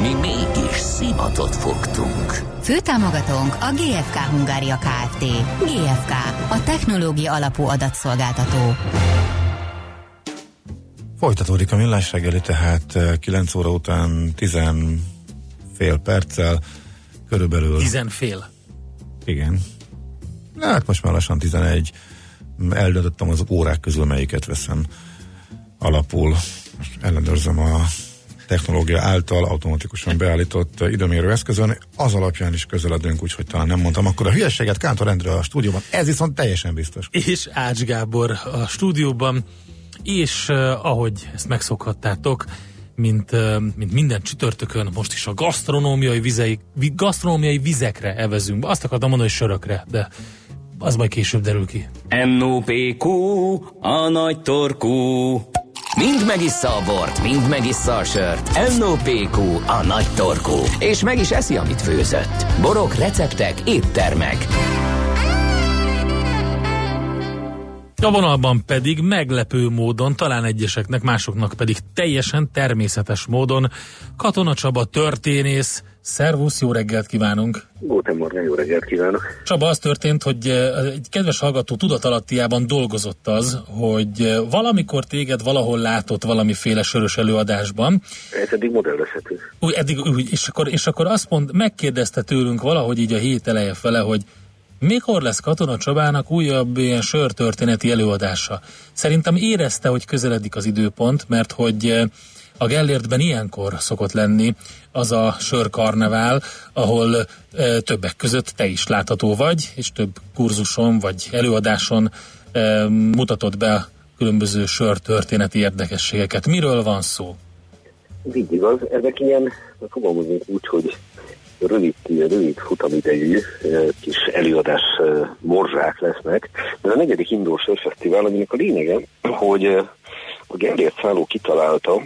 Mi mégis szimatot fogtunk. Főtámogatónk a GFK Hungária Kft. GFK, a technológia alapú adatszolgáltató. Folytatódik a millás reggeli, tehát 9 óra után 10 fél perccel körülbelül. 10 fél. Igen. Hát most már lassan 11. Eldöntöttem az órák közül, melyiket veszem alapul. Ellenőrzöm a technológia által automatikusan beállított időmérő eszközön. Az alapján is közeledünk, úgyhogy talán nem mondtam akkor a hülyeséget Kántor Endre a stúdióban. Ez viszont teljesen biztos. És Ács Gábor a stúdióban, és uh, ahogy ezt megszokhattátok, mint, uh, mint minden csütörtökön, most is a gasztronómiai, vizei, gasztronómiai vizekre evezünk. Azt akartam mondani, hogy sörökre, de az majd később derül ki. NOPQ, a nagy torkú. Mind megissza a bort, mind megissza a sört. NOPQ, a nagy torkú. És meg is eszi, amit főzött. Borok, receptek, éttermek. A vonalban pedig meglepő módon, talán egyeseknek, másoknak pedig teljesen természetes módon Katona Csaba történész. Szervusz, jó reggelt kívánunk! Góten Morgan, jó reggelt kívánok! Csaba, az történt, hogy egy kedves hallgató tudatalattiában dolgozott az, hogy valamikor téged valahol látott valamiféle sörös előadásban. Ez eddig modellezhető. Úgy, eddig, úgy, és, akkor, és akkor azt mond, megkérdezte tőlünk valahogy így a hét eleje fele, hogy mikor lesz Katona Csabának újabb ilyen sörtörténeti előadása? Szerintem érezte, hogy közeledik az időpont, mert hogy a Gellértben ilyenkor szokott lenni az a sörkarnevál, ahol e, többek között te is látható vagy, és több kurzuson vagy előadáson e, mutatod be a különböző sörtörténeti érdekességeket. Miről van szó? Így igaz, ezek ilyen, fogalmazunk úgy, hogy rövid, rövid futamidejű kis előadás morzsák lesznek. Ez a negyedik Indoor Sörfesztivál, aminek a lényege, hogy a Gellért szálló kitalálta,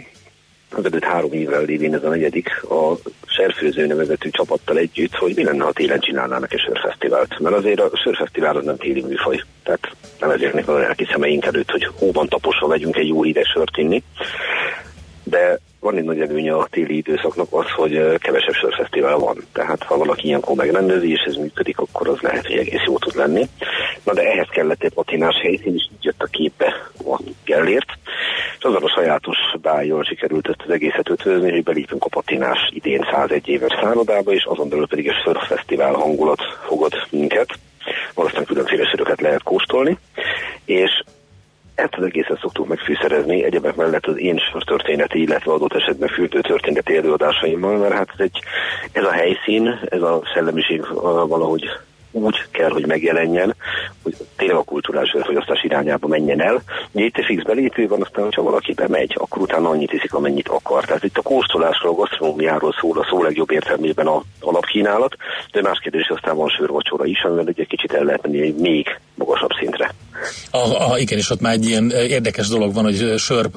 az előtt három évvel lévén ez a negyedik, a Serfőző nevezetű csapattal együtt, hogy mi lenne, ha télen csinálnának egy sörfesztivált. Mert azért a sörfesztivál az nem téli műfaj. Tehát nem ezért a lelki szemeink előtt, hogy hóban taposva vegyünk egy jó hideg sört inni. De van egy nagy előnye a téli időszaknak az, hogy kevesebb sörfesztivál van. Tehát ha valaki ilyenkor megrendezi, és ez működik, akkor az lehet, hogy egész jó tud lenni. Na de ehhez kellett egy patinás helyszín, és így jött a képbe a Gellért. És azon a sajátos bájjal sikerült ezt az egészet ötvözni, hogy belépünk a patinás idén 101 éves szállodába, és azon belül pedig egy sörfesztivál hangulat fogad minket. Valószínűleg különféle söröket lehet kóstolni, és ezt az egészet szoktuk megfűszerezni, egyebek mellett az én történeti, illetve adott esetben fürdő történeti előadásaimmal, mert hát ez, egy, ez a helyszín, ez a szellemiség valahogy úgy kell, hogy megjelenjen, hogy tényleg a kulturális fogyasztás irányába menjen el. Ugye itt egy fix belépő van, aztán ha valaki bemegy, akkor utána annyit iszik, amennyit akar. Tehát itt a kóstolásról, a gasztronómiáról szól a szó legjobb értelmében a alapkínálat, de más kérdés, aztán van sörvacsora is, amivel egy kicsit el lehet menni még magasabb szintre. A, a, igen, és ott már egy ilyen érdekes dolog van, hogy sör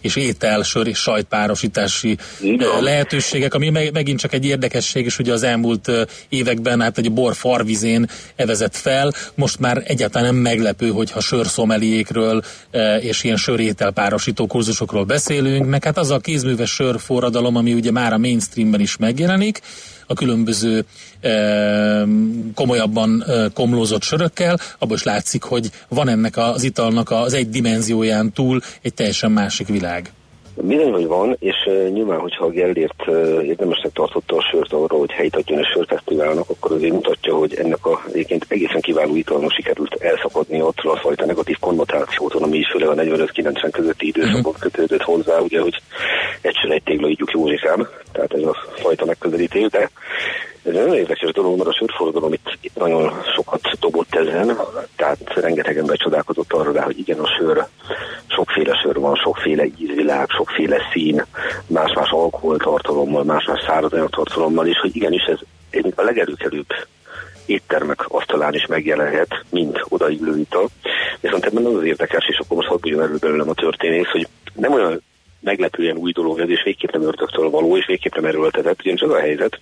és étel, sör és sajtpárosítási igen. lehetőségek, ami meg, megint csak egy érdekesség, és ugye az elmúlt években hát egy bor farvizén evezett fel, most már egyáltalán nem meglepő, hogyha sörszomeliékről és ilyen sörétel párosító kurzusokról beszélünk, meg hát az a kézműves sörforradalom, ami ugye már a mainstreamben is megjelenik, a különböző komolyabban komlózott sörökkel, abból is látszik, hogy van ennek az italnak az egy dimenzióján túl egy teljesen másik világ. Bizony, hogy van, és uh, nyilván, hogyha a Gellért uh, érdemesnek tartotta a sört arra, hogy helyt adjon a sörfesztiválnak, akkor azért mutatja, hogy ennek a egyébként egészen kiváló italnak sikerült elszakadni attól a fajta negatív konnotációtól, ami is főleg a 45-90 közötti időszakban uh-huh. kötődött hozzá, ugye, hogy egy sör egy tégla ígyuk Józsikám, tehát ez a fajta megközelítés, de ez nagyon érdekes dolog, mert a sörforradalom itt nagyon sokat dobott ezen, tehát rengeteg ember csodálkozott arra rá, hogy igen, a sör, sokféle sör van, sokféle ízvilág, sokféle szín, más-más alkoholtartalommal, más-más szárazanyagtartalommal, és hogy igenis ez a legelőkelőbb éttermek asztalán is megjelenhet, mint odaillő ital. Viszont ebben az az érdekes, és akkor most hadd elő belőlem a történész, hogy nem olyan meglepően új dolog ez, és végképp nem ördögtől való, és végképp nem erőltetett, ugyanis az a helyzet,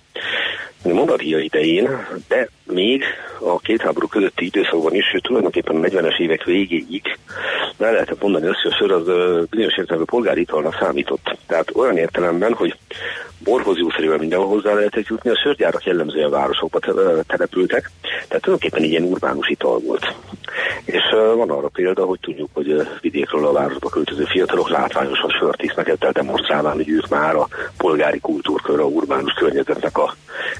hogy monarchia idején, de még a két háború közötti időszakban is, sőt tulajdonképpen a 40-es évek végéig el lehetett mondani azt, hogy a sör az bizonyos értelemben polgári italnak számított. Tehát olyan értelemben, hogy borhoz jószerűen mindenhol hozzá lehetett jutni, a sörgyárak jellemzően városokba települtek, tehát tulajdonképpen ilyen urbánus ital volt. És van arra példa, hogy tudjuk, hogy vidékről a városba költöző fiatalok látványosan sört isznek, ezzel demonstrálván, hogy ők már a polgári kultúrkör, a urbánus környezetnek a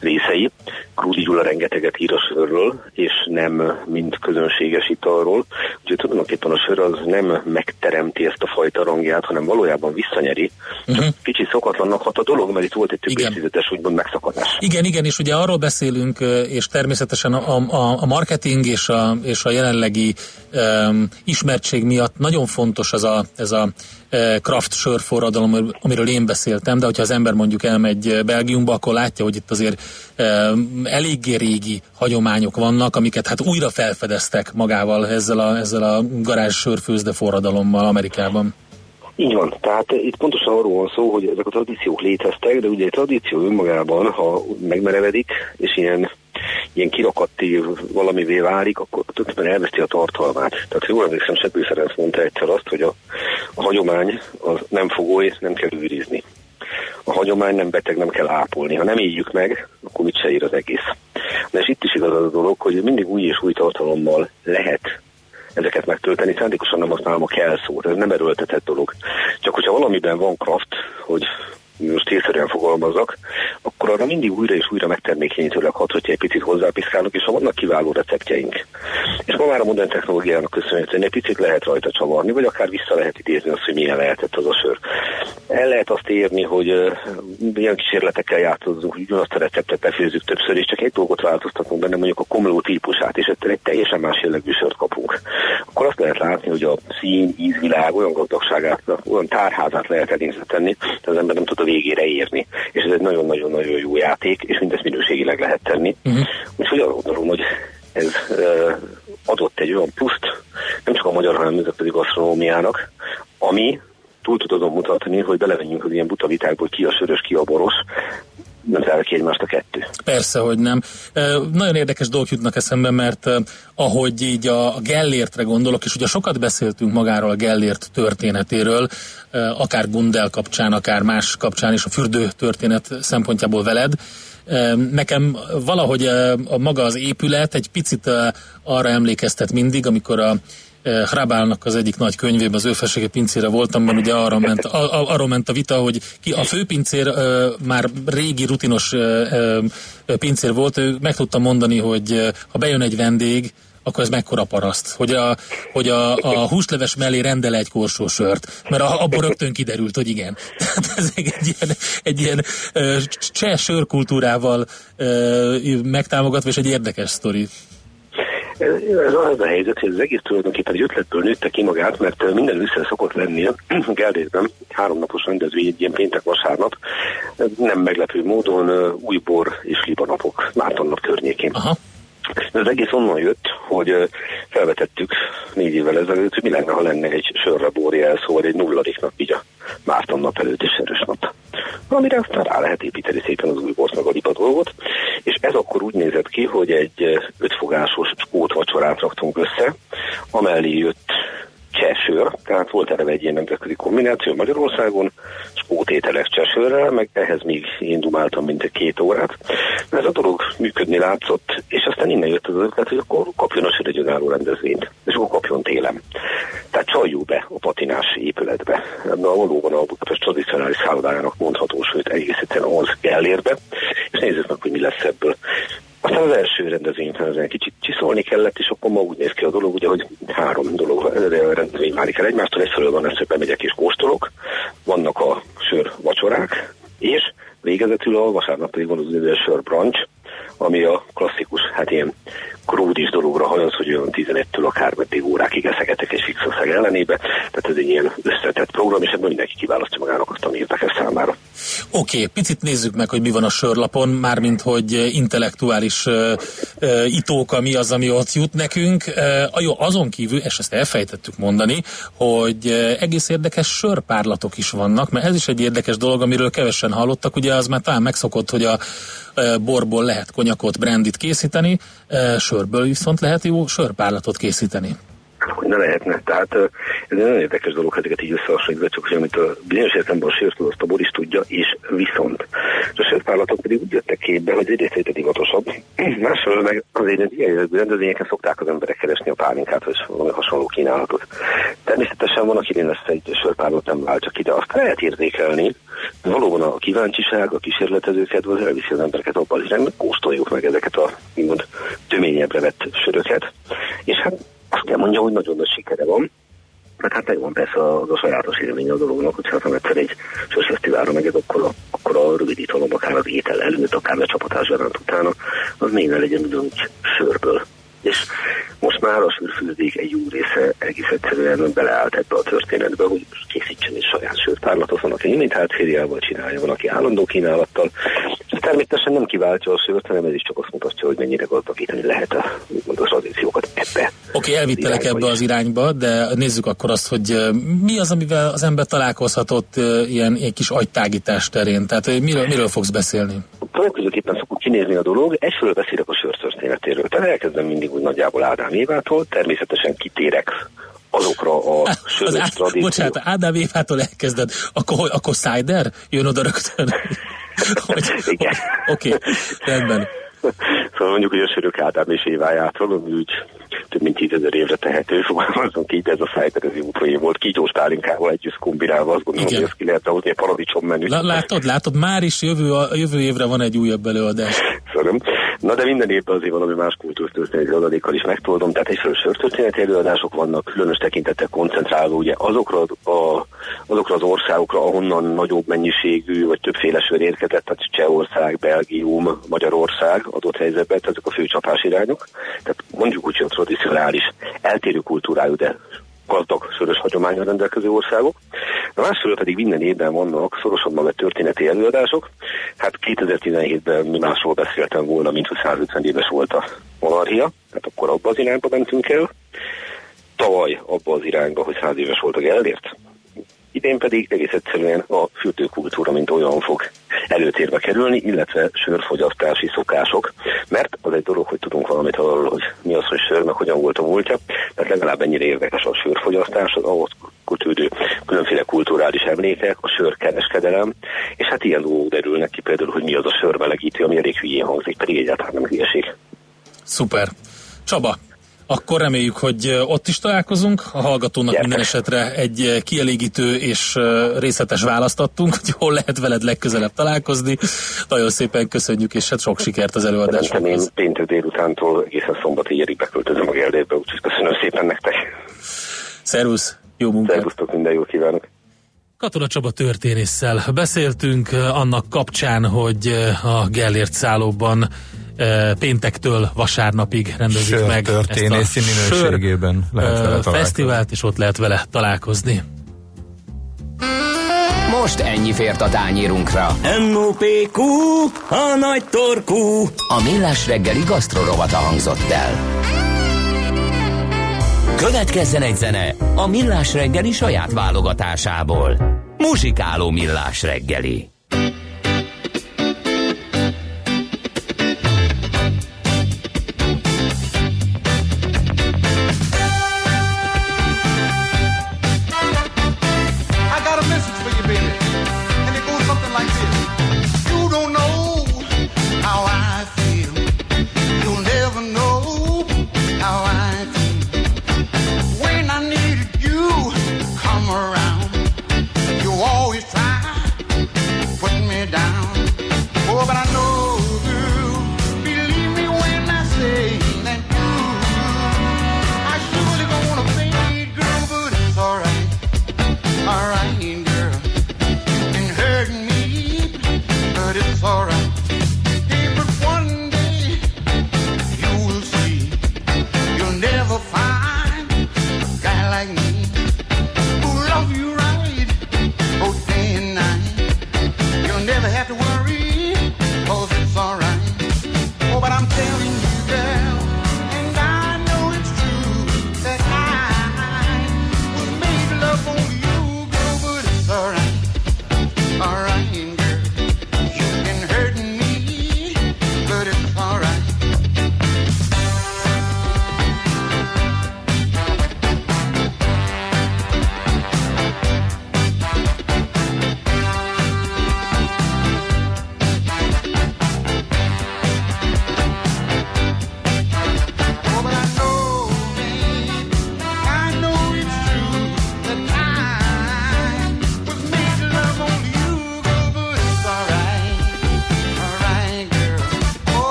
részei. Krúdi Gyula rengeteget ír a sörről, és nem mint közönséges italról. Úgyhogy tulajdonképpen a sör az nem megteremti ezt a fajta rangját, hanem valójában visszanyeri. Uh-huh. Kicsit szokatlannak hat a dolog, mert itt volt egy több évtizedes úgymond megszakadás. Igen, igen, és ugye arról beszélünk, és természetesen a, a, a marketing és a, és a jelenlegi um, ismertség miatt nagyon fontos az a, ez a craft sörforradalom, amiről én beszéltem, de hogyha az ember mondjuk elmegy Belgiumba, akkor látja, hogy itt azért eléggé régi hagyományok vannak, amiket hát újra felfedeztek magával ezzel a, ezzel a garázs sörfőzde forradalommal Amerikában. Így van, tehát itt pontosan arról van szó, hogy ezek a tradíciók léteztek, de ugye a tradíció önmagában, ha megmerevedik, és ilyen ilyen kirakatti valamivé válik, akkor tulajdonképpen elveszti a tartalmát. Tehát jól emlékszem, Sepő Ferenc mondta egyszer azt, hogy a, a hagyomány az nem fogoly, nem kell őrizni. A hagyomány nem beteg, nem kell ápolni. Ha nem éljük meg, akkor mit se ír az egész. De és itt is igaz az a dolog, hogy mindig új és új tartalommal lehet ezeket megtölteni. Szándékosan nem használom a kell szót, ez nem erőltetett dolog. Csak hogyha valamiben van kraft, hogy most észszerűen fogalmazok, akkor arra mindig újra és újra megtermékenyítőleg hat, hogyha egy picit hozzápiszkálunk, és ha vannak kiváló receptjeink. És ma már a modern technológiának köszönhetően egy picit lehet rajta csavarni, vagy akár vissza lehet idézni azt, hogy milyen lehetett az a sör. El lehet azt érni, hogy uh, ilyen kísérletekkel játszózzunk, hogy ugyanazt a receptet befőzzük többször, és csak egy dolgot változtatunk benne, mondjuk a komló típusát, és ettől egy teljesen más jellegű sört kapunk. Akkor azt lehet látni, hogy a szín, ízvilág olyan gazdagságát, olyan tárházát lehet hogy az ember nem tud végére érni. És ez egy nagyon-nagyon-nagyon jó játék, és mindezt minőségileg lehet tenni. Uh-huh. Úgyhogy arra gondolom, hogy ez adott egy olyan pluszt, nem csak a magyar, hanem nemzetközi gasztronómiának, ami túl tud azon mutatni, hogy belevenjünk az ilyen buta vitákból, ki a sörös, ki a boros, nem ki egymást a kettő. Persze, hogy nem. Nagyon érdekes dolgok jutnak eszembe, mert e, ahogy így a, Gellértre gondolok, és ugye sokat beszéltünk magáról a Gellért történetéről, akár Gundel kapcsán, akár más kapcsán, és a fürdő történet szempontjából veled, Nekem valahogy a maga az épület egy picit arra emlékeztet mindig, amikor a Hrabálnak az egyik nagy könyvében, az ő felsége pincére voltam, mert ugye arra ment, a, arról ment a vita, hogy ki a főpincér uh, már régi rutinos uh, pincér volt, ő meg tudta mondani, hogy ha bejön egy vendég, akkor ez mekkora paraszt, hogy a, hogy a, a húsleves mellé rendel egy korsó sört, mert a, abból rögtön kiderült, hogy igen. Tehát ez egy ilyen, egy ilyen cseh sörkultúrával megtámogatva, és egy érdekes sztori. Ez az a helyzet, hogy az egész tulajdonképpen egy ötletből nőtte ki magát, mert minden össze szokott lenni Geldésben, háromnapos rendezvény, egy ilyen péntek-vasárnap, nem meglepő módon új bor és libanapok Mártonnap környékén. Aha. De az egész onnan jött, hogy felvetettük négy évvel ezelőtt, hogy mi lenne, ha lenne egy sörre borja elszó, vagy egy nulladik nap, így a Márton nap előtt és erős nap. Amire aztán rá lehet építeni szépen az új borsz meg a lipa dolgot, és ez akkor úgy nézett ki, hogy egy ötfogásos skót vacsorát raktunk össze, amellé jött csesőr, tehát volt erre egy ilyen nemzetközi kombináció Magyarországon, skótételek csesőrrel, meg ehhez még én dumáltam mint egy két órát. Ez a dolog működni látszott, és aztán innen jött az ötlet, hogy akkor kapjon a egy önálló rendezvényt, és akkor kapjon télem. Tehát csaljuk be a patinás épületbe. Ebben a valóban a Budapest tradicionális szállodájának mondható, sőt egész egyszerűen az Gellérbe, és nézzük meg, hogy mi lesz ebből. Aztán az első rendezvény egy kicsit csiszolni kellett, és akkor ma úgy néz ki a dolog, ugye, hogy három dolog rendezvény válik el egymástól. Egyfelől van ez, hogy bemegyek és kóstolok, vannak a sör vacsorák, és végezetül a vasárnap pedig van az úgynevezett sör brunch, ami a klasszikus, hát ilyen kródis dologra hajaz, hogy olyan 11-től akár meddig órákig eszegetek egy fix ellenébe, tehát ez egy ilyen összetett program, és ebben mindenki kiválasztja magának azt, ami érdekes számára. Oké, okay, picit nézzük meg, hogy mi van a sörlapon, mármint hogy intellektuális uh, uh, itóka mi az, ami ott jut nekünk. Uh, jó, azon kívül, és ezt elfejtettük mondani, hogy uh, egész érdekes sörpárlatok is vannak, mert ez is egy érdekes dolog, amiről kevesen hallottak. Ugye az már talán megszokott, hogy a uh, borból lehet konyakot, brandit készíteni, uh, sörből viszont lehet jó sörpárlatot készíteni hogy ne lehetne. Tehát ez egy nagyon érdekes dolog, ezeket így összehasonlítva, csak hogy amit a bizonyos értelemben a sört azt a bor is tudja, és viszont. És a sörpállatok pedig úgy jöttek képbe, hogy egyrészt egyre divatosabb, másról meg azért egy ilyen rendezvényeken szokták az emberek keresni a pálinkát, vagy valami hasonló kínálatot. Természetesen van, aki lesz egy sörpállat nem vált csak ide, azt lehet érzékelni, valóban a kíváncsiság, a kísérletezőket, az elviszi az embereket abban az kóstoljuk meg ezeket a úgymond töményebbre vett söröket, és hát azt kell mondja, hogy nagyon nagy sikere van. Mert hát megvan persze az a sajátos élmény a dolognak, hogyha ha egyszer egy sőfesztiválra megyek, akkor a, akkor a rövid italom, akár az étel előtt, akár a csapatás utána, az még ne legyen ugyanúgy sörből és most már a sörfőzdék egy jó része egész egyszerűen beleállt ebbe a történetbe, hogy készítsen egy saját sörtárlatot, van, aki limitált fériával csinálja, van, aki állandó kínálattal. Természetesen nem kiváltja a sört, hanem ez is csak azt mutatja, hogy mennyire gazdagítani lehet a, a tradíciókat ebbe. Oké, okay, elvittelek ebbe az irányba, de nézzük akkor azt, hogy mi az, amivel az ember találkozhatott ilyen egy kis agytágítás terén? Tehát miről, miről fogsz beszélni? Következőképpen szokott kinézni a dolog. Egyfelől beszélek a sörtörténetéről. Tehát elkezdem mindig úgy nagyjából Ádám Évától, természetesen kitérek azokra a sörös tradíciók. Bocsánat, Ádám Évától elkezded, akkor, akkor Cider jön oda rögtön? hogy, Igen. Oké, okay, rendben. Szóval mondjuk, hogy a sörök Ádám és Évájától, ami úgy több mint tízezer évre tehető, fogalmazunk így, ez a szájterezi útvoné volt, kígyós pálinkával együtt kombinálva, azt gondolom, Igen. hogy ezt ki lehet hozni egy paradicsom menü. Látod, látod, már is jövő, a, jövő évre van egy újabb előadás. Szóval Na de minden évben azért valami más kultúrtörténeti adadékkal is megtoldom, tehát egyfelől sörtörténeti előadások vannak, különös tekintettel koncentrálva ugye azokra, a, azokra az országokra, ahonnan nagyobb mennyiségű vagy többféle sör érkezett, tehát Csehország, Belgium, Magyarország adott helyzetben, ezek a fő csapásirányok. Tehát mondjuk úgy, hogy a tradicionális, eltérő kultúrájú, de gazdag sörös hagyományra rendelkező országok. A másfelől pedig minden évben vannak szorosabban vett történeti előadások. Hát 2017-ben mi másról beszéltem volna, mint hogy 150 éves volt a monarchia, tehát akkor abba az irányba mentünk el. Tavaly abba az irányba, hogy 100 éves volt a Gellért, Idén pedig egész egyszerűen a fürdőkultúra, mint olyan fog előtérbe kerülni, illetve sörfogyasztási szokások, mert az egy dolog, hogy tudunk valamit arról, hogy mi az, hogy sör, meg hogyan volt a múltja, tehát legalább ennyire érdekes a sörfogyasztás, az ahhoz kötődő különféle kulturális emlékek, a sörkereskedelem, és hát ilyen dolgok derülnek ki például, hogy mi az a sörmelegítő, ami elég hülyén hangzik, pedig egyáltalán nem hülyeség. Szuper. Csaba, akkor reméljük, hogy ott is találkozunk. A hallgatónak Gyertek. minden esetre egy kielégítő és részletes választ adtunk, hogy hol lehet veled legközelebb találkozni. Nagyon szépen köszönjük, és hát sok sikert az előadáshoz. Én péntek délutántól egészen szombatig beköltözöm a Gerdébe, úgyhogy köszönöm szépen nektek. Szervusz, jó munkát! Szervusztok, minden jót kívánok! Katona Csaba történésszel beszéltünk annak kapcsán, hogy a Gellért szállóban péntektől vasárnapig rendezik sör meg ezt a minőségében sör, lehet vele fesztivált, és ott lehet vele találkozni. Most ennyi fért a tányírunkra. M.O.P.Q. A nagy torkú. A millás reggeli gasztrorovata hangzott el. Következzen egy zene a millás reggeli saját válogatásából. Muzsikáló millás reggeli.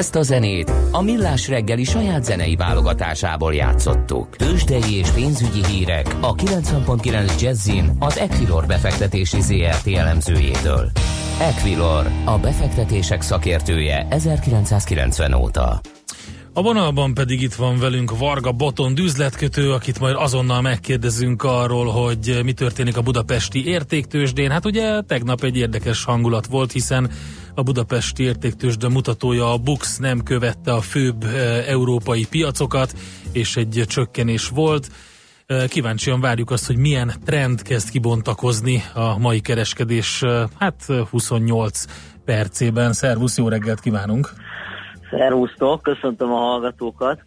Ezt a zenét a Millás reggeli saját zenei válogatásából játszottuk. Tősdei és pénzügyi hírek a 90.9 Jazzin az Equilor befektetési ZRT elemzőjétől. Equilor, a befektetések szakértője 1990 óta. A vonalban pedig itt van velünk Varga Boton üzletkötő, akit majd azonnal megkérdezünk arról, hogy mi történik a budapesti értéktősdén. Hát ugye tegnap egy érdekes hangulat volt, hiszen a budapesti értéktősde mutatója a Bux nem követte a főbb eh, európai piacokat, és egy csökkenés volt. Eh, kíváncsian várjuk azt, hogy milyen trend kezd kibontakozni a mai kereskedés, eh, hát 28 percében. Szervusz, jó reggelt kívánunk! Szervusztok, köszöntöm a hallgatókat.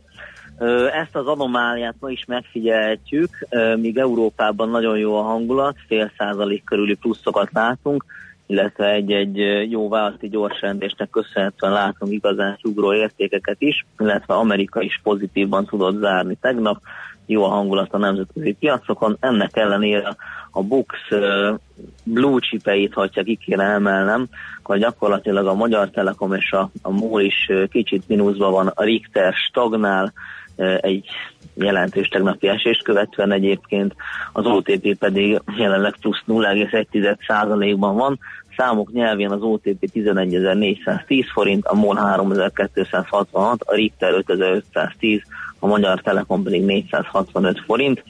Ezt az anomáliát ma is megfigyelhetjük, míg Európában nagyon jó a hangulat, fél százalék körüli pluszokat látunk, illetve egy-egy jó vállalati gyorsrendésnek köszönhetően látunk igazán ugró értékeket is, illetve Amerika is pozitívban tudott zárni tegnap, jó a hangulat a nemzetközi piacokon, ennek ellenére a Bux blue chipeit, ha ki kéne emelnem, akkor gyakorlatilag a Magyar Telekom és a, a MOL is kicsit mínuszban van, a Richter stagnál, egy jelentős tegnapi esést követően egyébként. Az OTP pedig jelenleg plusz 0,1%-ban van, számok nyelvén az OTP 11.410 forint, a MOL 3.266, a Richter 5.510, a Magyar Telekom pedig 465 forint.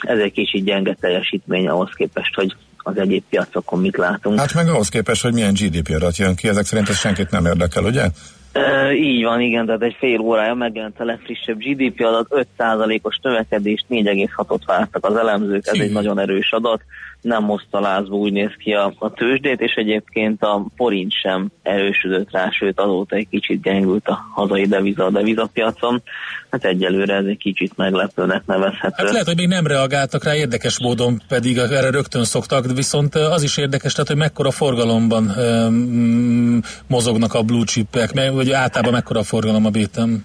Ez egy kicsit gyenge teljesítmény ahhoz képest, hogy az egyéb piacokon mit látunk. Hát meg ahhoz képest, hogy milyen GDP adat jön ki, ezek szerint ez senkit nem érdekel, ugye? E, így van, igen, tehát egy fél órája megjelent a legfrissebb GDP adat, 5%-os növekedést, 4,6-ot vártak az elemzők, ez egy nagyon erős adat nem hozta lázba, úgy néz ki a, a tőzsdét, és egyébként a forint sem erősödött rá, sőt azóta egy kicsit gyengült a hazai deviza a devizapiacon. Hát egyelőre ez egy kicsit meglepőnek nevezhető. Hát lehet, hogy még nem reagáltak rá érdekes módon, pedig erre rögtön szoktak, viszont az is érdekes, tehát hogy mekkora forgalomban um, mozognak a blue chipek, vagy általában mekkora forgalom a bétem.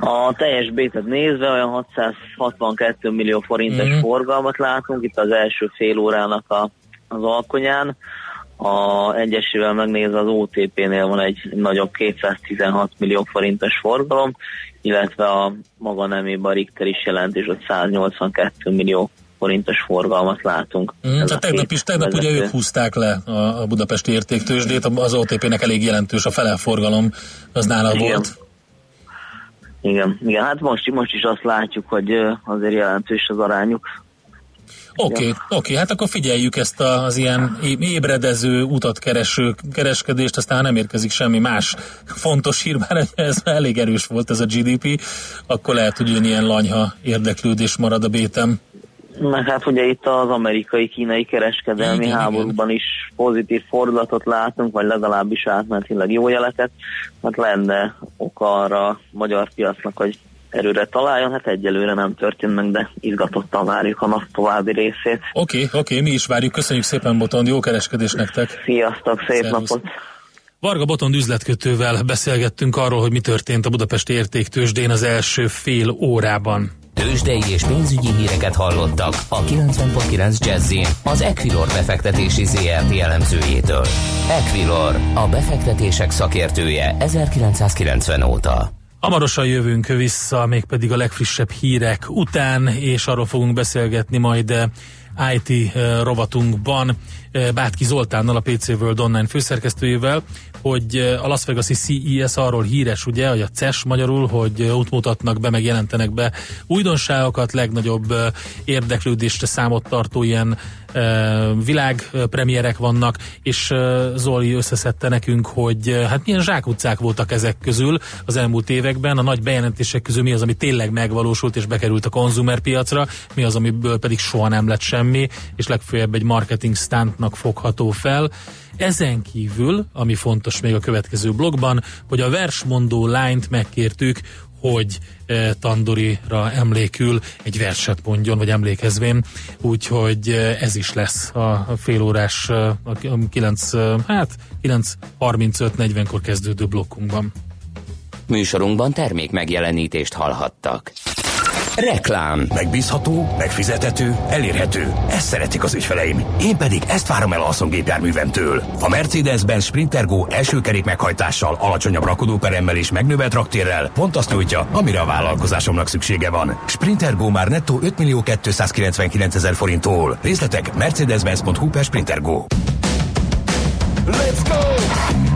A teljes bétet nézve olyan 662 millió forintos mm-hmm. forgalmat látunk itt az első fél órának a, az alkonyán. A egyesével megnézve az OTP-nél van egy nagyobb 216 millió forintos forgalom, illetve a maga nemében a Richter is jelent, és ott 182 millió forintos forgalmat látunk. Mm, tehát tegnap is, tegnap ugye ők húzták le a, a budapesti értéktősdét, az OTP-nek elég jelentős a fele forgalom, az nála Igen. volt. Igen, igen, hát most, most is azt látjuk, hogy azért jelentős az arányuk. Oké, okay, oké, okay, hát akkor figyeljük ezt az ilyen ébredező, utat kereső kereskedést, aztán nem érkezik semmi más fontos hír, mert ez elég erős volt ez a GDP, akkor lehet, hogy ilyen lanyha érdeklődés marad a bétem. Na hát ugye itt az amerikai-kínai kereskedelmi igen, háborúban igen. is pozitív fordulatot látunk, vagy legalábbis átmenetileg jó jeleket, hát lenne oka arra a magyar piacnak, hogy erőre találjon, hát egyelőre nem történt meg, de izgatottan várjuk a nap további részét. Oké, okay, oké, okay, mi is várjuk, köszönjük szépen Botond, jó kereskedés nektek! Sziasztok, szép Szervusz. napot! Varga Botond üzletkötővel beszélgettünk arról, hogy mi történt a Budapesti Értéktősdén az első fél órában. Tőzsdei és pénzügyi híreket hallottak a 90.9 jazz az Equilor befektetési ZRT elemzőjétől. Equilor, a befektetések szakértője 1990 óta. Hamarosan jövünk vissza, mégpedig a legfrissebb hírek után, és arról fogunk beszélgetni majd eh, IT eh, rovatunkban Bátki Zoltánnal, a PC World Online főszerkesztőjével, hogy a Las Vegas-i CES arról híres, ugye, hogy a CES magyarul, hogy útmutatnak be, meg jelentenek be újdonságokat, legnagyobb érdeklődésre számot tartó ilyen világpremierek vannak, és Zoli összeszedte nekünk, hogy hát milyen zsákutcák voltak ezek közül az elmúlt években, a nagy bejelentések közül mi az, ami tényleg megvalósult és bekerült a konzumerpiacra, mi az, amiből pedig soha nem lett semmi, és legfőjebb egy marketing stuntnak fogható fel. Ezen kívül, ami fontos még a következő blogban, hogy a versmondó lányt megkértük, hogy e, Tandorira emlékül egy verset mondjon, vagy emlékezvén, úgyhogy e, ez is lesz a félórás, e, a 9, e, hát 9.35-40-kor kezdődő blokkunkban. Műsorunkban termék megjelenítést hallhattak. Reklám. Megbízható, megfizethető, elérhető. Ezt szeretik az ügyfeleim. Én pedig ezt várom el a gépjárművemtől. A Mercedes-Benz Sprinter Go első kerék meghajtással, alacsonyabb rakodóperemmel és megnövelt raktérrel pont azt nyújtja, amire a vállalkozásomnak szüksége van. Sprinter Go már nettó 5 millió 299 ezer forinttól. Részletek mercedes-benz.hu per Sprinter Go. Let's go!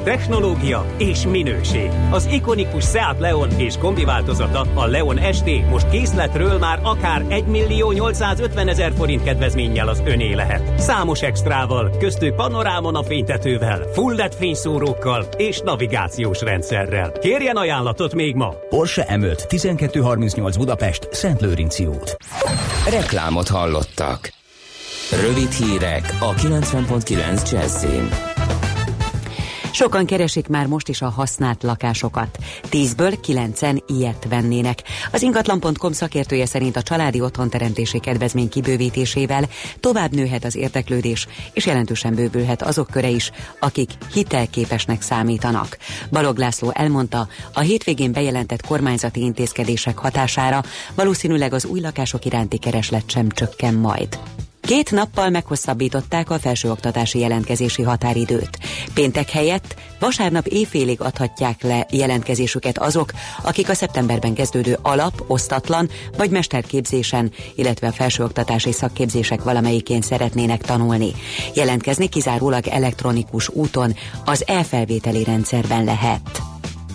technológia és minőség. Az ikonikus Seat Leon és kombi változata, a Leon ST most készletről már akár 1 millió 850 ezer forint kedvezménnyel az öné lehet. Számos extrával, köztük panorámon a fénytetővel, full LED fényszórókkal és navigációs rendszerrel. Kérjen ajánlatot még ma! Porsche M5 1238 Budapest, Szent Lőrinci út. Reklámot hallottak. Rövid hírek a 90.9 Jazzin. Sokan keresik már most is a használt lakásokat. Tízből kilencen ilyet vennének. Az ingatlan.com szakértője szerint a családi otthonteremtési kedvezmény kibővítésével tovább nőhet az érdeklődés, és jelentősen bővülhet azok köre is, akik hitelképesnek számítanak. Balog László elmondta, a hétvégén bejelentett kormányzati intézkedések hatására valószínűleg az új lakások iránti kereslet sem csökken majd. Két nappal meghosszabbították a felsőoktatási jelentkezési határidőt. Péntek helyett vasárnap éjfélig adhatják le jelentkezésüket azok, akik a szeptemberben kezdődő alap, osztatlan vagy mesterképzésen, illetve a felsőoktatási szakképzések valamelyikén szeretnének tanulni. Jelentkezni kizárólag elektronikus úton az elfelvételi rendszerben lehet.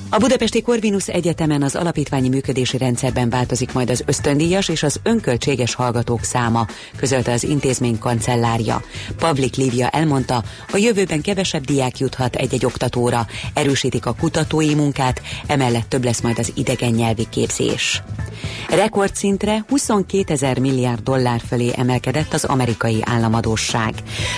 A Budapesti Corvinus Egyetemen az alapítványi működési rendszerben változik majd az ösztöndíjas és az önköltséges hallgatók száma, közölte az intézmény kancellárja. Pavlik Lívia elmondta, a jövőben kevesebb diák juthat egy-egy oktatóra, erősítik a kutatói munkát, emellett több lesz majd az idegen nyelvi képzés. Rekordszintre 22 ezer milliárd dollár fölé emelkedett az amerikai államadósság.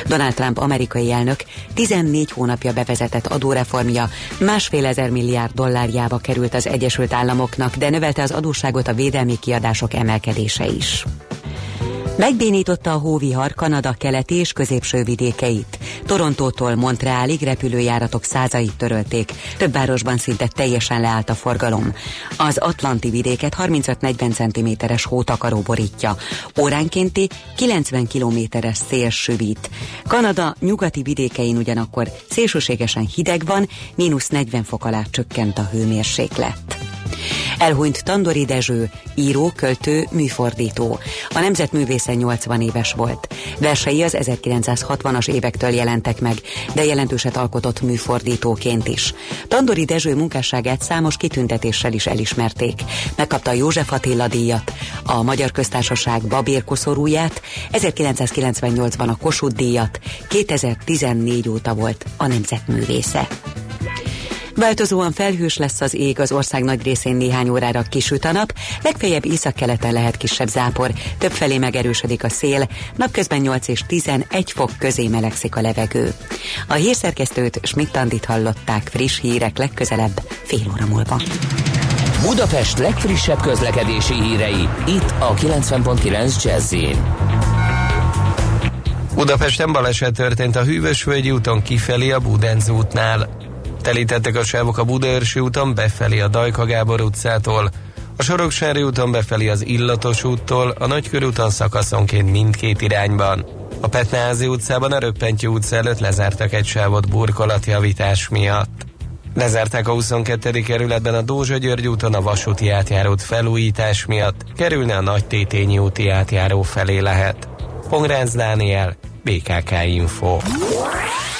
Donald Trump amerikai elnök 14 hónapja bevezetett adóreformja másfél ezer milliárd dollárjába került az Egyesült Államoknak, de növelte az adósságot a védelmi kiadások emelkedése is. Megbénította a hóvihar Kanada keleti és középső vidékeit. Torontótól Montrealig repülőjáratok százait törölték. Több városban szinte teljesen leállt a forgalom. Az Atlanti vidéket 35-40 cm-es hótakaró borítja. Óránkénti 90 km-es szél süvít. Kanada nyugati vidékein ugyanakkor szélsőségesen hideg van, mínusz 40 fok alá csökkent a hőmérséklet. Elhunyt Tandori Dezső, író, költő, műfordító. A nemzetművészen 80 éves volt. Versei az 1960-as évektől jelentek meg, de jelentőset alkotott műfordítóként is. Tandori Dezső munkásságát számos kitüntetéssel is elismerték. Megkapta József Attila díjat, a Magyar Köztársaság Babér koszorúját, 1998-ban a Kossuth díjat, 2014 óta volt a nemzetművésze. Változóan felhős lesz az ég az ország nagy részén néhány órára kisüt a nap, legfeljebb északkeleten lehet kisebb zápor, többfelé megerősödik a szél, napközben 8 és 11 fok közé melegszik a levegő. A hírszerkesztőt Schmidt-Tandit hallották friss hírek legközelebb fél óra múlva. Budapest legfrissebb közlekedési hírei itt a 90.9 jazz Budapesten baleset történt a Hűvösvölgyi úton kifelé a Budenz útnál. Telítettek a sávok a Budaörsi úton befelé a Dajka Gábor utcától, a Soroksári úton befelé az Illatos úttól, a Nagykörúton szakaszonként mindkét irányban. A Petnázi utcában a Röppentyű utca előtt lezártak egy sávot burkolatjavítás miatt. Lezárták a 22. kerületben a Dózsa György úton a vasúti átjárót felújítás miatt, kerülne a Nagy Tétényi úti átjáró felé lehet. Pongrácz Dániel, BKK Info.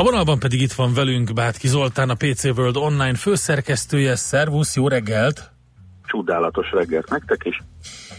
A vonalban pedig itt van velünk Bátki Zoltán, a PC World Online főszerkesztője. Szervusz, jó reggelt! Csodálatos reggelt nektek is!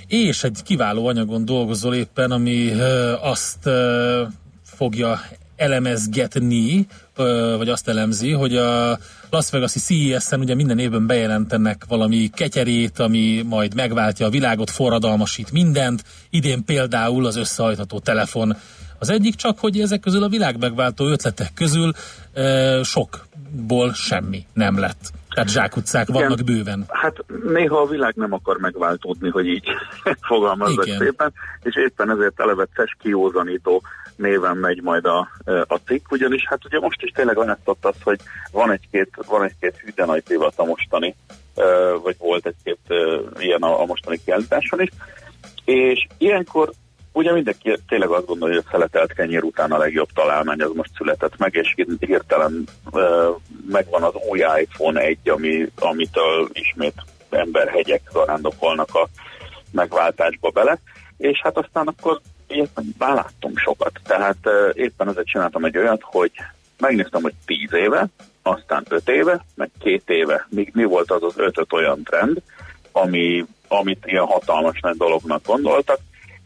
És egy kiváló anyagon dolgozol éppen, ami ö, azt ö, fogja elemezgetni, ö, vagy azt elemzi, hogy a Las Vegas-i CES-en ugye minden évben bejelentenek valami ketyerét, ami majd megváltja a világot, forradalmasít mindent. Idén például az összehajtható telefon az egyik csak, hogy ezek közül a világ megváltó ötletek közül e, sokból semmi nem lett. Tehát zsákutcák Igen. vannak bőven. Hát néha a világ nem akar megváltódni, hogy így fogalmazzak Igen. szépen, és éppen ezért eleve CES kiózanító néven megy majd a, a cikk, ugyanis hát ugye most is tényleg látszott az, hogy van egy-két, van egy-két hűden a mostani, vagy volt egy-két ilyen a, a mostani kiállításon is, és ilyenkor ugye mindenki tényleg azt gondolja, hogy a szeletelt kenyér után a legjobb találmány az most született meg, és hirtelen uh, megvan az új iPhone 1, ami, amitől ismét emberhegyek zarándokolnak a megváltásba bele, és hát aztán akkor ilyet már sokat. Tehát uh, éppen azért csináltam egy olyat, hogy megnéztem, hogy 10 éve, aztán 5 éve, meg 2 éve, mi, mi volt az az 5 olyan trend, ami, amit ilyen hatalmas nagy dolognak gondoltak,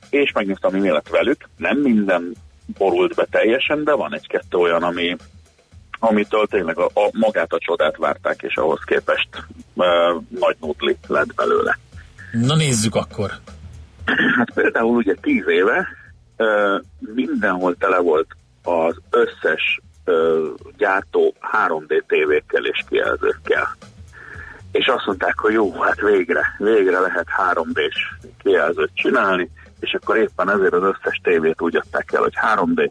és megnéztem, mi lett velük. Nem minden borult be teljesen, de van egy-kettő olyan, ami, amitől tényleg a, a, magát a csodát várták, és ahhoz képest e, nagy nudli lett belőle. Na nézzük akkor. Hát például ugye tíz éve e, mindenhol tele volt az összes e, gyártó 3D tévékkel és kijelzőkkel. és azt mondták, hogy jó, hát végre, végre lehet 3D-s kijelzőt csinálni, és akkor éppen ezért az összes tévét úgy adták el, hogy 3D,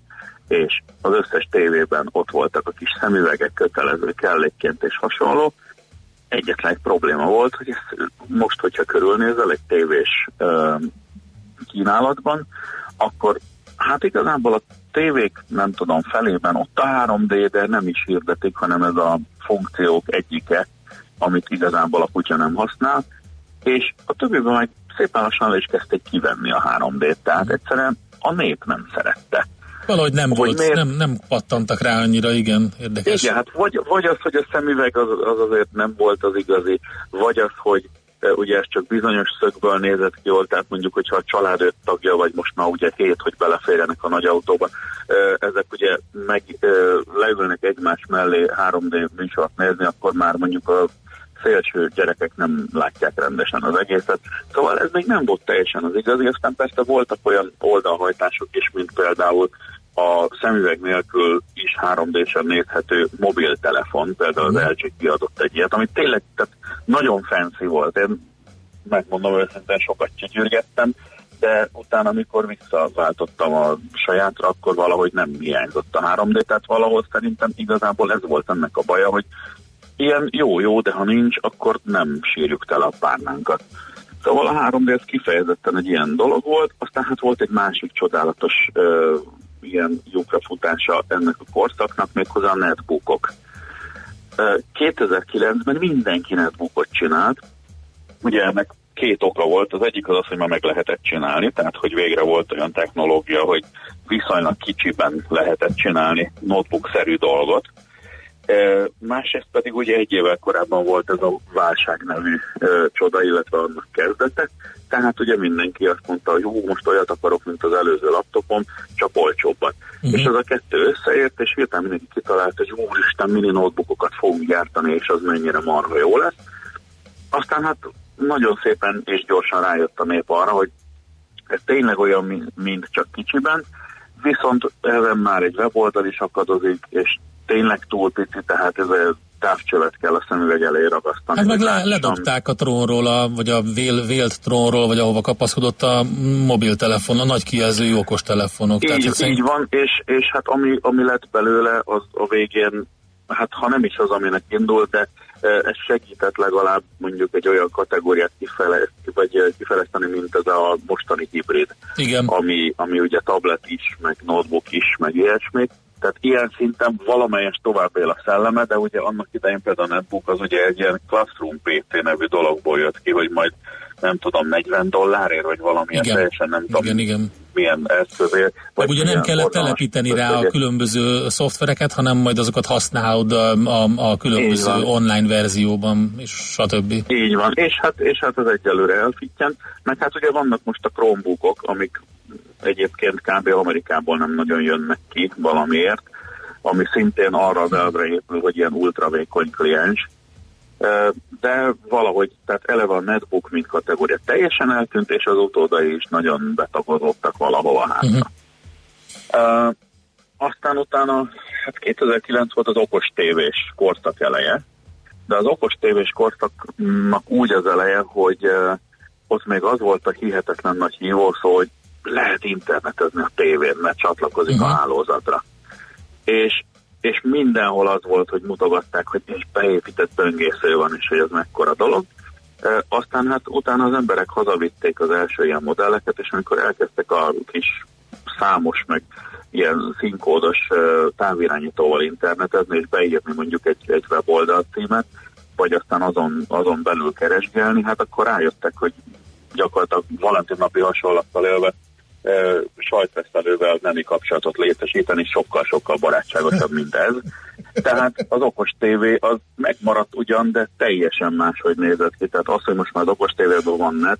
és az összes tévében ott voltak a kis szemüvegek, kötelező kellékként és hasonló. Egyetlen egy probléma volt, hogy ezt most, hogyha körülnézel egy tévés uh, kínálatban, akkor hát igazából a tévék, nem tudom, felében ott a 3D, de nem is hirdetik, hanem ez a funkciók egyike, amit igazából a kutya nem használ, és a többiben meg szépen lassan le is kezdték kivenni a 3D-t, tehát egyszerűen a nép nem szerette. Valahogy nem hogy volt, miért... nem, nem pattantak rá annyira, igen, érdekes. Igen, hát vagy, vagy az, hogy a szemüveg az, az azért nem volt az igazi, vagy az, hogy ugye ez csak bizonyos szögből nézett ki jól, tehát mondjuk, hogyha a család öt tagja, vagy most már ugye hét, hogy beleférjenek a nagy autóba, ezek ugye meg leülnek egymás mellé 3D műsort nézni, akkor már mondjuk a szélső gyerekek nem látják rendesen az egészet. Szóval ez még nem volt teljesen az igazi, aztán persze voltak olyan oldalhajtások is, mint például a szemüveg nélkül is 3D-sen nézhető mobiltelefon, például az LG kiadott egy ilyet, ami tényleg tehát nagyon fancy volt. Én megmondom őszintén, sokat csigyürgettem, de utána, amikor visszaváltottam a sajátra, akkor valahogy nem hiányzott a 3D, tehát valahol szerintem igazából ez volt ennek a baja, hogy ilyen jó-jó, de ha nincs, akkor nem sírjuk tele a párnánkat. Szóval a 3D ez kifejezetten egy ilyen dolog volt, aztán hát volt egy másik csodálatos uh, ilyen lyukrafutása ennek a korszaknak, méghozzá a netbookok. 2009-ben mindenki netbookot csinált, ugye ennek két oka volt, az egyik az az, hogy már meg lehetett csinálni, tehát hogy végre volt olyan technológia, hogy viszonylag kicsiben lehetett csinálni notebook-szerű dolgot, Másrészt pedig ugye egy évvel korábban volt ez a válság nevű csoda, illetve annak kezdete, tehát ugye mindenki azt mondta, hogy hú, most olyat akarok, mint az előző laptopom, csak olcsóbban. Uh-huh. És az a kettő összeért, és hirtelen mindenki kitalált, hogy úristen, mini notebookokat fogunk gyártani, és az mennyire marha jó lesz. Aztán hát nagyon szépen és gyorsan rájött a nép arra, hogy ez tényleg olyan, mint csak kicsiben, viszont ezen már egy weboldal is akadozik, és tényleg túl pici, tehát ez a távcsövet kell a szemüveg elé ragasztani. Hát meg le, ledobták a trónról, a, vagy a vél, vélt trónról, vagy ahova kapaszkodott a mobiltelefon, a nagy kijelző okos telefonok. Így, Tehát, így szerint... van, és, és hát ami, ami lett belőle, az a végén, hát ha nem is az, aminek indult, de ez segített legalább mondjuk egy olyan kategóriát kifejleszteni, vagy kifejleszteni, mint ez a mostani hibrid, Igen. Ami, ami ugye tablet is, meg notebook is, meg ilyesmi tehát ilyen szinten valamelyes tovább él a szelleme, de ugye annak idején például a netbook az ugye egy ilyen Classroom PT nevű dologból jött ki, hogy majd nem tudom, 40 dollárért, vagy valamilyen igen. teljesen nem igen, tudom igen. milyen eszközért. Vagy ugye nem kellett telepíteni rá a különböző szoftvereket, hanem majd azokat használod a, a, a különböző online verzióban, és stb. Így van, és hát, és hát ez egyelőre elfittyen, meg hát ugye vannak most a Chromebookok, amik egyébként kb. Amerikából nem nagyon jönnek ki valamiért, ami szintén arra a belvre épül, hogy ilyen ultravékony kliens, de valahogy, tehát eleve a netbook mint kategória teljesen eltűnt, és az utódai is nagyon betagadottak valahova hátra. Uh-huh. Uh, aztán utána, hát 2009 volt az okos tévés korszak eleje, de az okos tévés korszaknak úgy az eleje, hogy uh, ott még az volt a hihetetlen nagy hívó szó, hogy lehet internetezni a tévén, mert csatlakozik uh-huh. a hálózatra. És, és mindenhol az volt, hogy mutogatták, hogy és beépített böngésző van, és hogy ez mekkora dolog. E, aztán hát utána az emberek hazavitték az első ilyen modelleket, és amikor elkezdtek a kis számos, meg ilyen színkódos távirányítóval internetezni, és beírni mondjuk egy, egy weboldal címet, vagy aztán azon, azon belül keresgélni, hát akkor rájöttek, hogy gyakorlatilag Valentin napi hasonlattal élve sajtfesztelővel nemi kapcsolatot létesíteni sokkal-sokkal barátságosabb, mint ez. Tehát az okos tévé az megmaradt ugyan, de teljesen máshogy nézett ki. Tehát az, hogy most már az okos tévéből van net,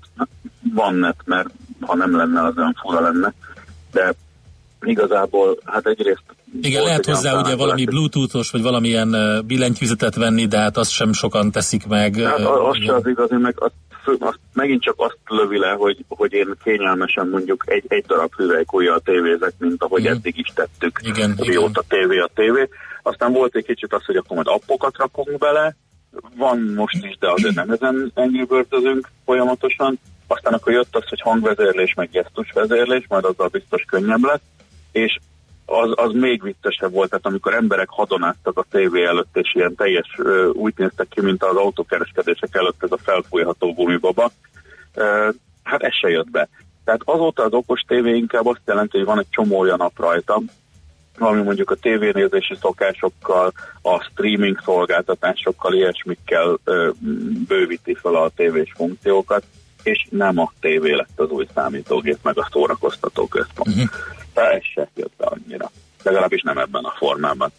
van net, mert ha nem lenne, az olyan fura lenne. De igazából, hát egyrészt... Igen, lehet hozzá ugye valami bluetoothos, vagy valamilyen billentyűzetet venni, de hát azt sem sokan teszik meg. Hát az se az igazi, meg azt azt, megint csak azt lövi le, hogy, hogy én kényelmesen mondjuk egy, egy darab hüvelykújjal tévézek, mint ahogy mm. eddig is tettük. Igen, mióta tévé a tévé. Aztán volt egy kicsit az, hogy akkor majd appokat rakunk bele, van most is, de azért nem ezen enyhűbörtözünk folyamatosan. Aztán akkor jött az, hogy hangvezérlés, meg gesztusvezérlés, majd azzal biztos könnyebb lett, és az, az még viccesebb volt, tehát amikor emberek hadonáztak a tévé előtt, és ilyen teljes úgy néztek ki, mint az autókereskedések előtt ez a felfújható gumibaba, hát ez se jött be. Tehát azóta az okos tévé inkább azt jelenti, hogy van egy csomó olyan nap rajta, ami mondjuk a tévénézési szokásokkal, a streaming szolgáltatásokkal, ilyesmikkel ö, bővíti fel a tévés funkciókat, és nem a tévé lett az új számítógép, meg a szórakoztató központ. Uh-huh. Tehát ez se jött be annyira. Legalábbis nem ebben a formában.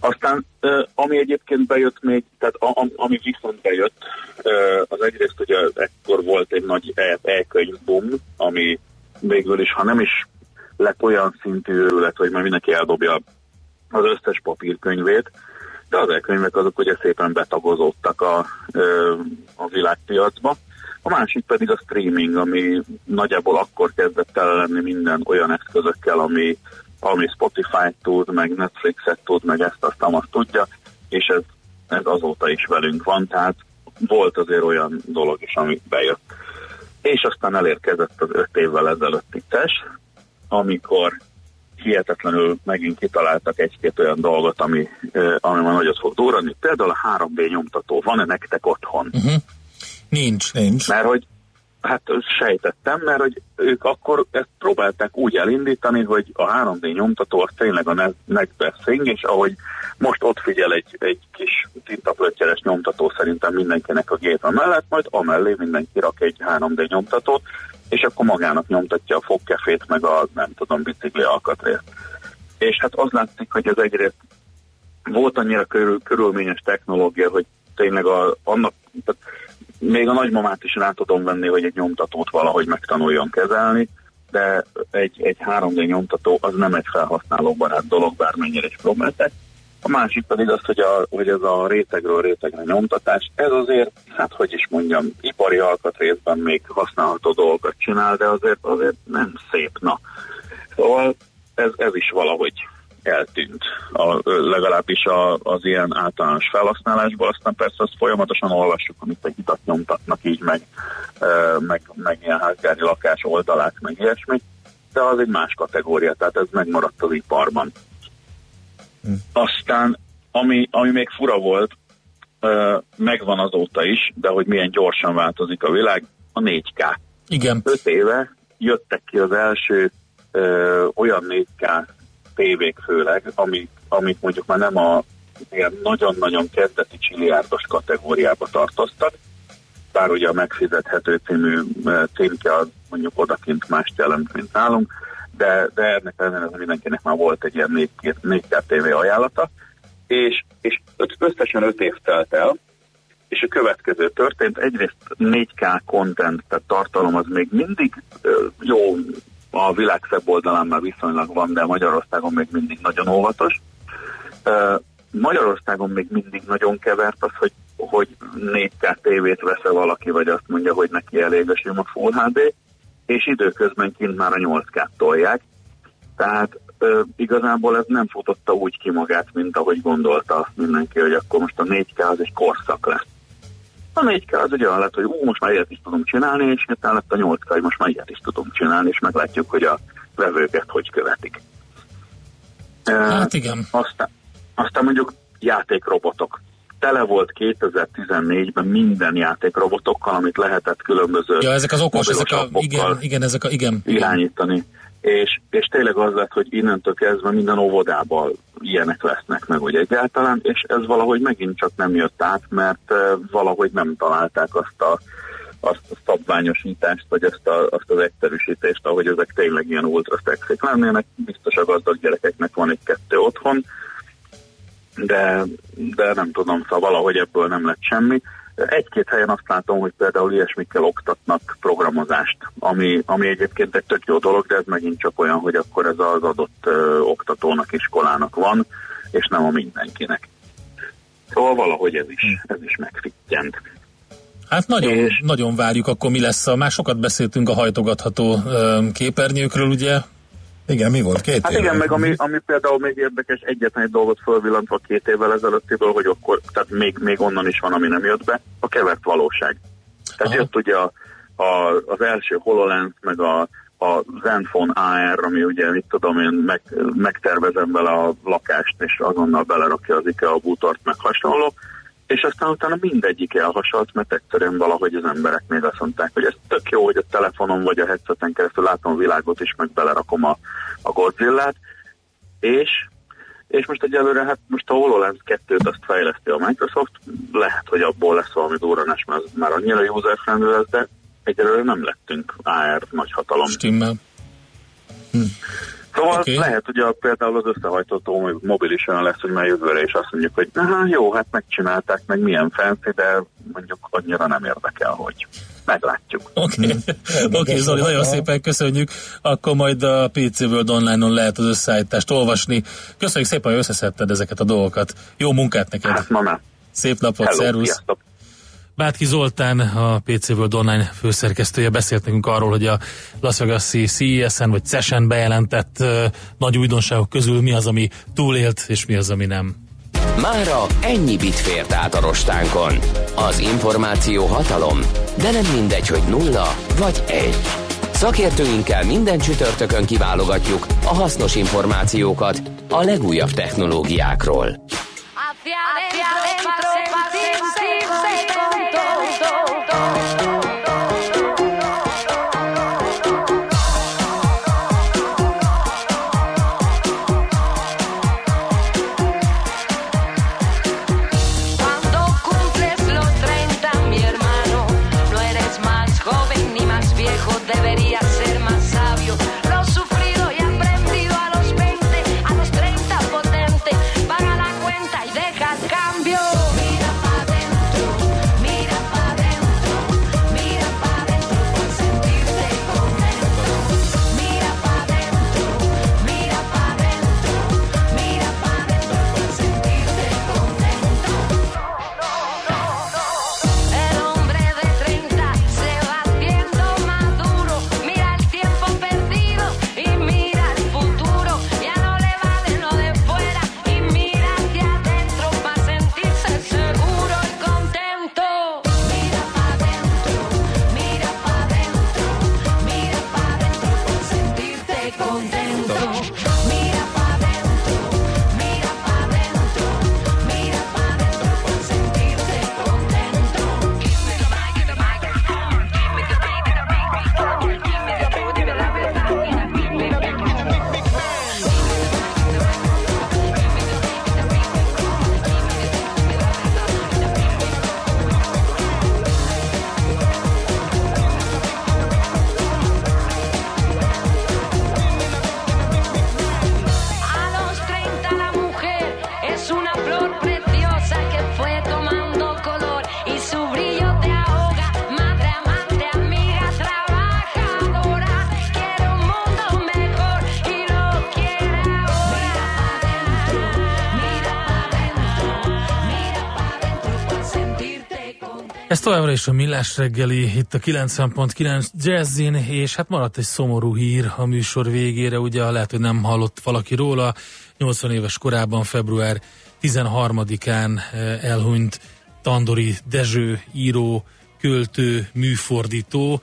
Aztán, ami egyébként bejött még, tehát ami viszont bejött, az egyrészt ugye ekkor volt egy nagy e-könyv boom, ami végül is, ha nem is lett olyan szintű őrület, hogy már mindenki eldobja az összes papírkönyvét, de az e-könyvek azok ugye szépen betagozódtak a, a világpiacba. A másik pedig a streaming, ami nagyjából akkor kezdett el lenni minden olyan eszközökkel, ami, ami Spotify tud, meg Netflixet tud, meg ezt azt, azt tudja, és ez, ez azóta is velünk van, tehát volt azért olyan dolog is, ami bejött. És aztán elérkezett az öt évvel ezelőtti test, amikor hihetetlenül megint kitaláltak egy-két olyan dolgot, ami, ami már nagyot fog durrani. Például a 3D nyomtató. Van-e nektek otthon? Uh-huh. Nincs, nincs. Mert hogy Hát sejtettem, mert hogy ők akkor ezt próbálták úgy elindítani, hogy a 3D nyomtató az tényleg a thing, és ahogy most ott figyel egy, egy kis tintaplöttyeres nyomtató szerintem mindenkinek a gépe mellett, majd amellé mindenki rak egy 3D nyomtatót, és akkor magának nyomtatja a fogkefét, meg a nem tudom, bicikli alkatrészt. És hát az látszik, hogy ez egyrészt volt annyira körül, körülményes technológia, hogy tényleg a, annak, tehát még a nagymamát is rá tudom venni, hogy egy nyomtatót valahogy megtanuljon kezelni, de egy, egy 3D nyomtató az nem egy felhasználóbarát dolog, bármennyire is próbálták. A másik pedig az, hogy, a, hogy ez a rétegről rétegre nyomtatás, ez azért, hát hogy is mondjam, ipari alkatrészben még használható dolgokat csinál, de azért, azért nem szép, na. Szóval ez, ez is valahogy eltűnt, a, legalábbis a, az ilyen általános felhasználásból, aztán persze azt folyamatosan olvassuk, amit a hitat nyomtatnak így, meg, meg, meg ilyen házgári lakás oldalát, meg ilyesmi, de az egy más kategória, tehát ez megmaradt az iparban. Hm. Aztán, ami, ami még fura volt, megvan azóta is, de hogy milyen gyorsan változik a világ, a 4K. Igen. 5 éve jöttek ki az első ö, olyan 4K tévék főleg, amik, amik mondjuk már nem a ilyen nagyon-nagyon kezdeti csiliárdos kategóriába tartoztak, bár ugye a megfizethető című címke az mondjuk odakint mást jelent, mint nálunk, de, de ennek ellenére mindenkinek már volt egy ilyen 4K, 4K TV ajánlata, és, és összesen 5 év telt el, és a következő történt, egyrészt 4K content, tehát tartalom az még mindig jó a világ szebb oldalán már viszonylag van, de Magyarországon még mindig nagyon óvatos. Magyarországon még mindig nagyon kevert az, hogy, hogy 4K tévét vesz valaki, vagy azt mondja, hogy neki elég a sima Full HD, és időközben kint már a 8K tolják. Tehát ö, igazából ez nem futotta úgy ki magát, mint ahogy gondolta mindenki, hogy akkor most a 4K az egy korszak lesz. A 4K az egy olyan lett, hogy ú, most már ilyet is tudom csinálni, és utána lett a 8K, hogy most már ilyet is tudom csinálni, és meglátjuk, hogy a vevőket hogy követik. Hát igen. Aztán, aztán mondjuk játékrobotok. Tele volt 2014-ben minden játékrobotokkal, amit lehetett különböző Ja, ezek az okos, ezek a, igen, igen, ezek a, igen. irányítani. És, és tényleg az lett, hogy innentől kezdve minden óvodában ilyenek lesznek meg, hogy egyáltalán, és ez valahogy megint csak nem jött át, mert valahogy nem találták azt a, azt a szabványosítást, vagy azt, a, azt az egyszerűsítést, ahogy ezek tényleg ilyen ultra szexik lennének. Biztos a gazdag gyerekeknek van egy-kettő otthon, de, de nem tudom, szóval valahogy ebből nem lett semmi. Egy-két helyen azt látom, hogy például ilyesmikkel oktatnak programozást, ami, ami egyébként egy tök jó dolog, de ez megint csak olyan, hogy akkor ez az adott ö, oktatónak, iskolának van, és nem a mindenkinek. Szóval valahogy ez is, ez is megfittyent. Hát nagyon, és... nagyon várjuk, akkor mi lesz. A, már sokat beszéltünk a hajtogatható ö, képernyőkről, ugye? Igen, mi volt két Hát igen, meg ami, ami például még érdekes, egyetlen egy dolgot fölvillantva két évvel ezelőttiből, hogy akkor, tehát még, még onnan is van, ami nem jött be, a kevert valóság. Tehát Aha. jött ugye a, a, az első HoloLens, meg a, a Zenfone AR, ami ugye, mit tudom én, meg, megtervezem vele a lakást, és azonnal belerakja az IKEA bútort, meg hasonló, és aztán utána mindegyik elhasalt, mert egyszerűen valahogy az emberek még azt mondták, hogy ez tök jó, hogy a telefonon vagy a headseten keresztül látom a világot is, meg belerakom a, a Godzilla-t, és és most egyelőre, hát most a HoloLens 2-t azt fejleszti a Microsoft, lehet, hogy abból lesz valami durranás, mert az már annyira user-friendly lesz, de egyelőre nem lettünk AR nagy hatalom. Stimmel. Hm. Szóval okay. lehet, hogy a, például az összehajtható mobil is olyan lesz, hogy már jövőre is azt mondjuk, hogy na jó, hát megcsinálták, meg milyen fancy, de mondjuk annyira nem érdekel, hogy meglátjuk. Oké, okay. Hmm. okay, Zoli, nagyon szépen köszönjük. Akkor majd a PC World Online-on lehet az összeállítást olvasni. Köszönjük szépen, hogy összeszedted ezeket a dolgokat. Jó munkát neked! Hát ma már. Szép napot, szervusz! Bátki Zoltán, a PC World Online főszerkesztője beszélt nekünk arról, hogy a Las Vegas-i CES-en vagy CES-en bejelentett uh, nagy újdonságok közül mi az, ami túlélt, és mi az, ami nem. Mára ennyi bit fért át a rostánkon. Az információ hatalom, de nem mindegy, hogy nulla vagy egy. Szakértőinkkel minden csütörtökön kiválogatjuk a hasznos információkat a legújabb technológiákról. Hacia adentro, továbbra is a Millás reggeli, itt a 90.9 Jazzin, és hát maradt egy szomorú hír a műsor végére, ugye lehet, hogy nem hallott valaki róla, 80 éves korában, február 13-án eh, elhunyt Tandori Dezső író, költő, műfordító,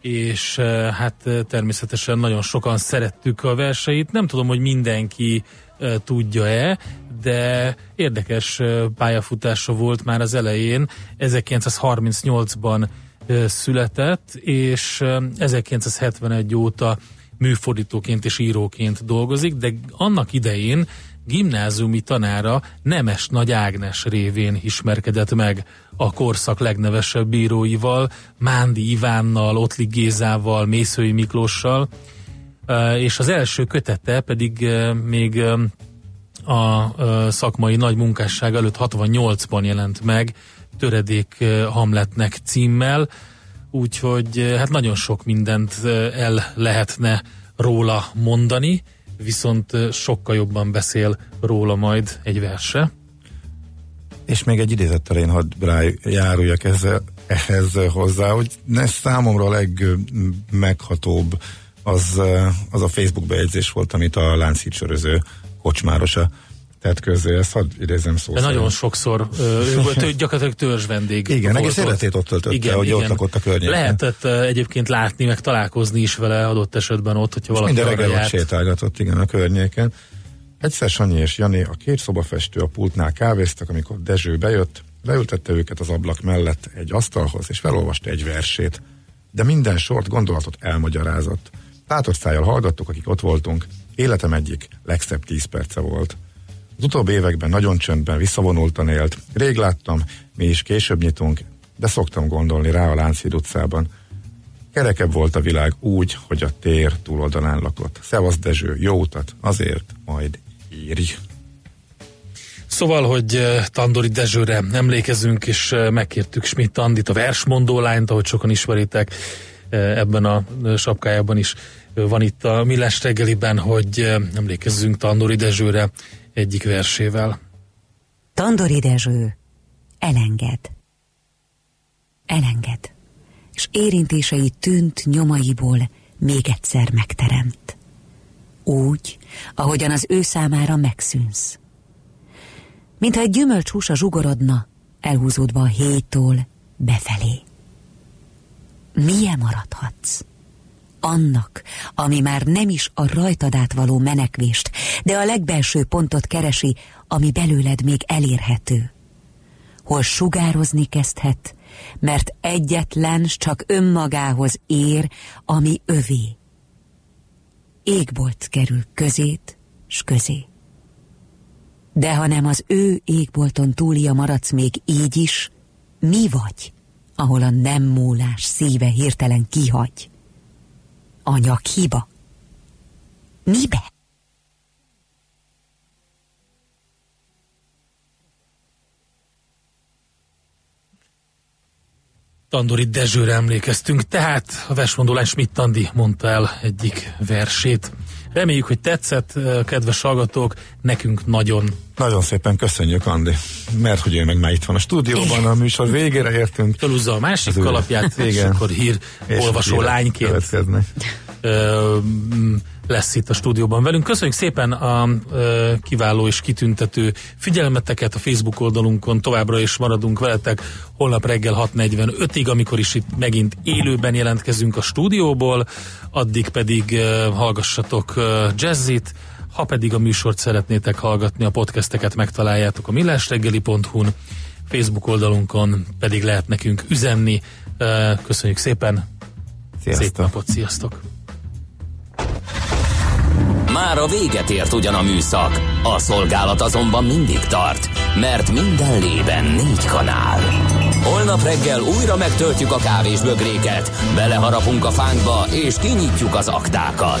és eh, hát eh, természetesen nagyon sokan szerettük a verseit. Nem tudom, hogy mindenki tudja-e, de érdekes pályafutása volt már az elején. 1938-ban született, és 1971 óta műfordítóként és íróként dolgozik, de annak idején gimnáziumi tanára Nemes Nagy Ágnes révén ismerkedett meg a korszak legnevesebb bíróival, Mándi Ivánnal, Ottli Gézával, Mészői Miklóssal, és az első kötete pedig még a szakmai nagy munkásság előtt 68-ban jelent meg, töredék Hamletnek címmel, úgyhogy hát nagyon sok mindent el lehetne róla mondani, viszont sokkal jobban beszél róla majd egy verse. És még egy idézettel én hadd járuljak ezzel, ehhez hozzá, hogy ez számomra a legmeghatóbb az, az a Facebook bejegyzés volt, amit a Lánchíd kocsmárosa tett közé, ezt hadd idézem szó De nagyon sokszor, ő volt gyakorlatilag törzs vendég. Igen, egész életét ott töltötte, igen, hogy igen. ott lakott a környéken. Lehetett egyébként látni, meg találkozni is vele adott esetben ott, hogyha valaki Minden reggel ott sétálgatott, igen, a környéken. Egyszer Sanyi és Jani, a két szobafestő a pultnál kávéztak, amikor Dezső bejött, leültette őket az ablak mellett egy asztalhoz, és felolvasta egy versét. De minden sort, gondolatot elmagyarázott. Tátott szájjal hallgattuk, akik ott voltunk. Életem egyik legszebb tíz perce volt. Az utóbbi években nagyon csöndben visszavonultan élt. Rég láttam, mi is később nyitunk, de szoktam gondolni rá a Lánchíd utcában. Kerekebb volt a világ úgy, hogy a tér túloldalán lakott. Szevasz Dezső, jó utat, azért majd írj. Szóval, hogy eh, Tandori Dezsőre emlékezünk, és eh, megkértük Schmidt Andit, a versmondó lányt, ahogy sokan ismeritek, ebben a sapkájában is van itt a Millás reggeliben, hogy emlékezzünk Tandori Dezsőre egyik versével. Tandori Dezső, elenged. Elenged. És érintései tűnt nyomaiból még egyszer megteremt. Úgy, ahogyan az ő számára megszűnsz. Mintha egy gyümölcshúsa zsugorodna, elhúzódva a héjtól befelé. Milyen maradhatsz? annak, ami már nem is a rajtad átvaló menekvést, de a legbelső pontot keresi, ami belőled még elérhető. Hol sugározni kezdhet, mert egyetlen csak önmagához ér, ami övé. Égbolt kerül közét, s közé. De ha nem az ő égbolton túlia maradsz még így is, mi vagy, ahol a nem múlás szíve hirtelen kihagy? anyag hiba. Mibe? Tandori Dezsőre emlékeztünk, tehát a versmondolás Schmidt Tandi mondta el egyik versét. Reméljük, hogy tetszett, kedves hallgatók, nekünk nagyon. Nagyon szépen köszönjük, Andi, mert hogy ő meg már itt van a stúdióban, a műsor végére értünk. Fölúzza a másik kalapját, és akkor hír és olvasó lányként. lesz itt a stúdióban velünk. Köszönjük szépen a ö, kiváló és kitüntető figyelmeteket a Facebook oldalunkon, továbbra is maradunk veletek holnap reggel 6.45-ig, amikor is itt megint élőben jelentkezünk a stúdióból, addig pedig ö, hallgassatok ö, jazzit, ha pedig a műsort szeretnétek hallgatni, a podcasteket megtaláljátok a millásreggeli.hu-n, Facebook oldalunkon pedig lehet nekünk üzenni. Köszönjük szépen! Sziasztok. Szép napot, sziasztok! Már a véget ért ugyan a műszak, a szolgálat azonban mindig tart, mert minden lében négy kanál. Holnap reggel újra megtöltjük a kávés bögréket, beleharapunk a fánkba és kinyitjuk az aktákat.